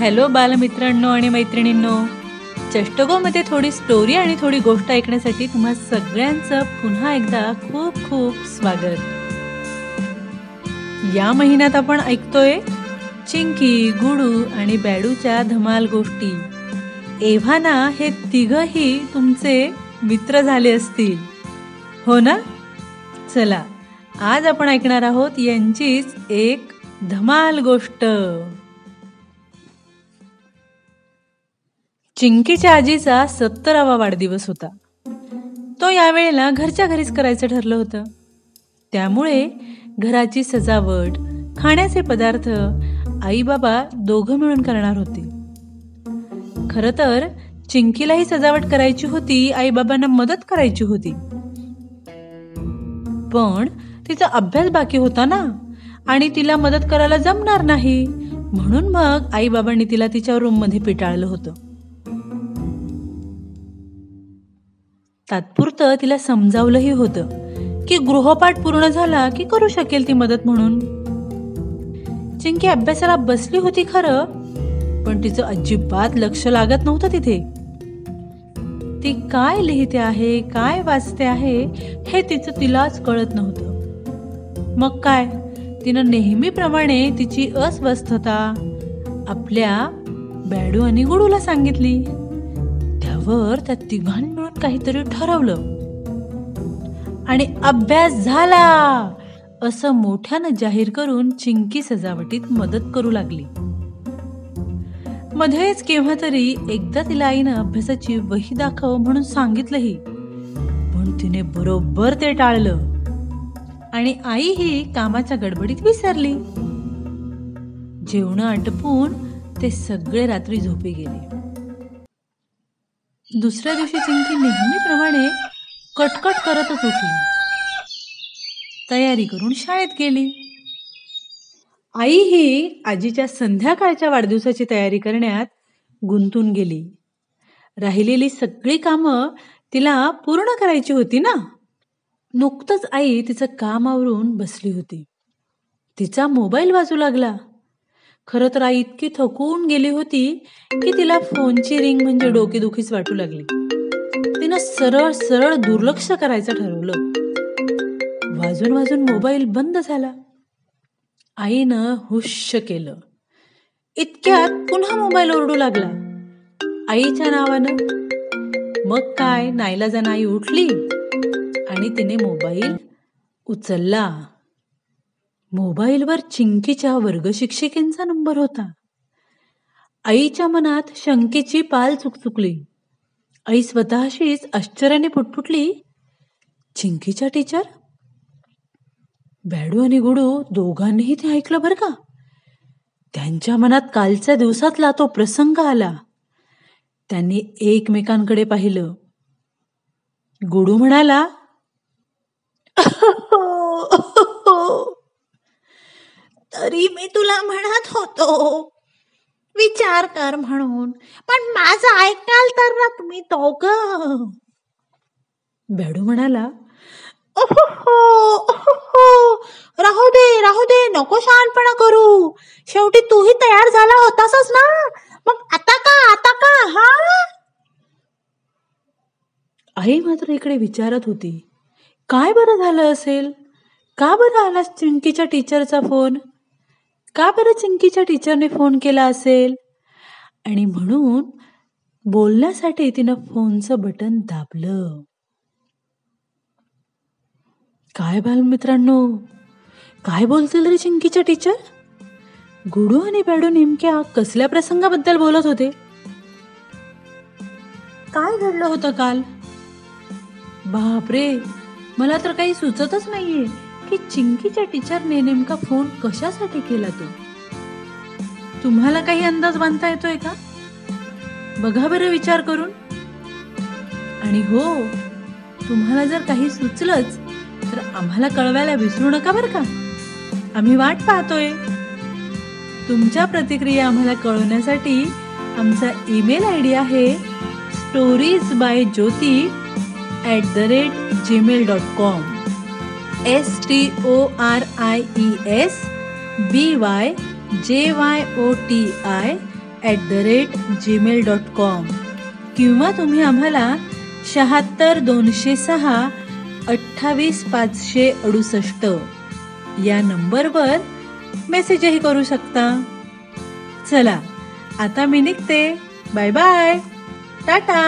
Hello बालमित्रांनो आणि मैत्रिणींनो. चष्टगोमध्ये थोडी स्टोरी आणि थोडी गोष्ट ऐकण्यासाठी तुम्हा सगळ्यांचं पुन्हा एकदा खूप खूप स्वागत. या महिन्यात आपण ऐकतोय चिंकी गुडू आणि बॅडूच्या धमाल गोष्टी. एव्हाना हे तिघही तुमचे मित्र झाले असतील. हो ना? चला आज आपण ऐकणार आहोत यांचीच एक धमाल गोष्ट. चिंकीच्या आजीचा सत्तरावा वाढदिवस होता. तो यावेळेला घरच्या घरीच करायचं ठरलं होतं. त्यामुळे घराची सजावट खाण्याचे पदार्थ आई बाबा दोघं मिळून करणार होते. खर तर चिंकीलाही सजावट करायची होती आईबाबांना मदत करायची होती. पण तिचा अभ्यास बाकी होता ना आणि तिला मदत करायला जमणार नाही म्हणून मग आईबाबांनी तिला तिच्या रूममध्ये पिटाळलं होतं. तात्पुरतं तिला समजावलंही होतं की गृहपाठ पूर्ण झाला की करू शकेल ती मदत म्हणून. चिंकी अभ्यासाला बसली होती खरं पण तिचं अजिबात लक्ष लागत नव्हतं तिथे. ती काय लिहिते आहे काय वाचते आहे हे तिचं तिलाच कळत नव्हतं. मग काय? तिनं नेहमीप्रमाणे तिची अस्वस्थता आपल्या बॅडू आणि गुडूला सांगितली. वर त्या तिघांनी मिळून काहीतरी ठरवलं. आणि अभ्यास झाला. असं मोठ्यानं जाहीर करून चिंकी सजावटीत मदत करू लागली. मध्येच केव्हा तरी एकदा तिला आईनं अभ्यासाची वही दाखव म्हणून सांगितलंही पण तिने बरोबर ते टाळलं. आणि आई ही कामाच्या गडबडीत विसरली. जेवण आटपून ते सगळे रात्री झोपी गेले. दुसऱ्या दिवशी चिंकी नेहमीप्रमाणे कटकट करतच उठली. तयारी करून शाळेत गेली. आई ही आजीच्या संध्याकाळच्या वाढदिवसाची तयारी करण्यात गुंतून गेली. राहिलेली सगळी कामं तिला पूर्ण करायची होती ना? नुकतंच आई तिचं काम आवरून बसली होती. तिचा मोबाईल वाजू लागला. खरं तर आई इतकी थकून गेली होती की तिला फोनची रिंग म्हणजे डोकेदुखीच वाटू लागली. तिनं सरळ सरळ दुर्लक्ष करायचं ठरवलं. वाजून वाजून मोबाईल बंद झाला. आईनं हुश्य केलं. इतक्यात पुन्हा मोबाईल ओरडू लागला. आईच्या नावानं. मग काय? नाईला जण आई उठली आणि तिने मोबाईल उचलला. मोबाईलवर चिंकीच्या वर्ग शिक्षिकेंचा नंबर होता. आईच्या मनात शंकेची पाल चुकचुकली. आई स्वतःशीच आश्चर्याने पुटपुटली चिंकीच्या टीचर बॅडू आणि गुडू दोघांनीही ते ऐकलं बरं का? त्यांच्या मनात कालच्या दिवसातला तो प्रसंग आला. त्यांनी एकमेकांकडे पाहिलं. गुडू म्हणाला तरी मी तुला म्हणत होतो. विचार कर म्हणून. पण माझं ऐकाल तर ना तुम्ही दोघ. बॅडू म्हणाला राहू दे राहू दे नको शहाणपणा करू. शेवटी तूही तयार झाला होतासच ना? मग आता का आता का हा? आई मात्र इकडे विचारत होती काय बरं झालं असेल? का बरं आलास चिंकीच्या टीचरचा फोन का बरं चिंकीच्या टीचरने फोन केला असेल? आणि म्हणून बोलण्यासाठी तिनं फोनचं बटन दाबलं. काय बालमित्रांनो? काय बोलतील रे चिंकीच्या टीचर? गुडू आणि बॅडू नेमक्या कसल्या प्रसंगाबद्दल बोलत होते? काय घडलं होतं काल? बापरे मला तर काही सुचतच नाहीये. की चिंकीच्या टीचरने नेमका फोन कशासाठी केला तो? तुम्हाला काही अंदाज बांधता येतोय का? बघा बरं विचार करून. आणि हो तुम्हाला जर काही सुचलंच तर आम्हाला कळवायला विसरू नका बरं का? आम्ही वाट पाहतोय. तुमच्या प्रतिक्रिया आम्हाला कळवण्यासाठी आमचा ईमेल आय डी आहे stories by Jyoti at the rate Gmail dot com S T O R I E S B Y J Y O T I at the rate Gmail dot com किंवा तुम्ही आम्हाला शहात्तर दोनशे सहा अठ्ठावीस पाचशे अडुसष्ट या नंबरवर मेसेजही करू शकता. चला आता मी निघते. Bye bye tata.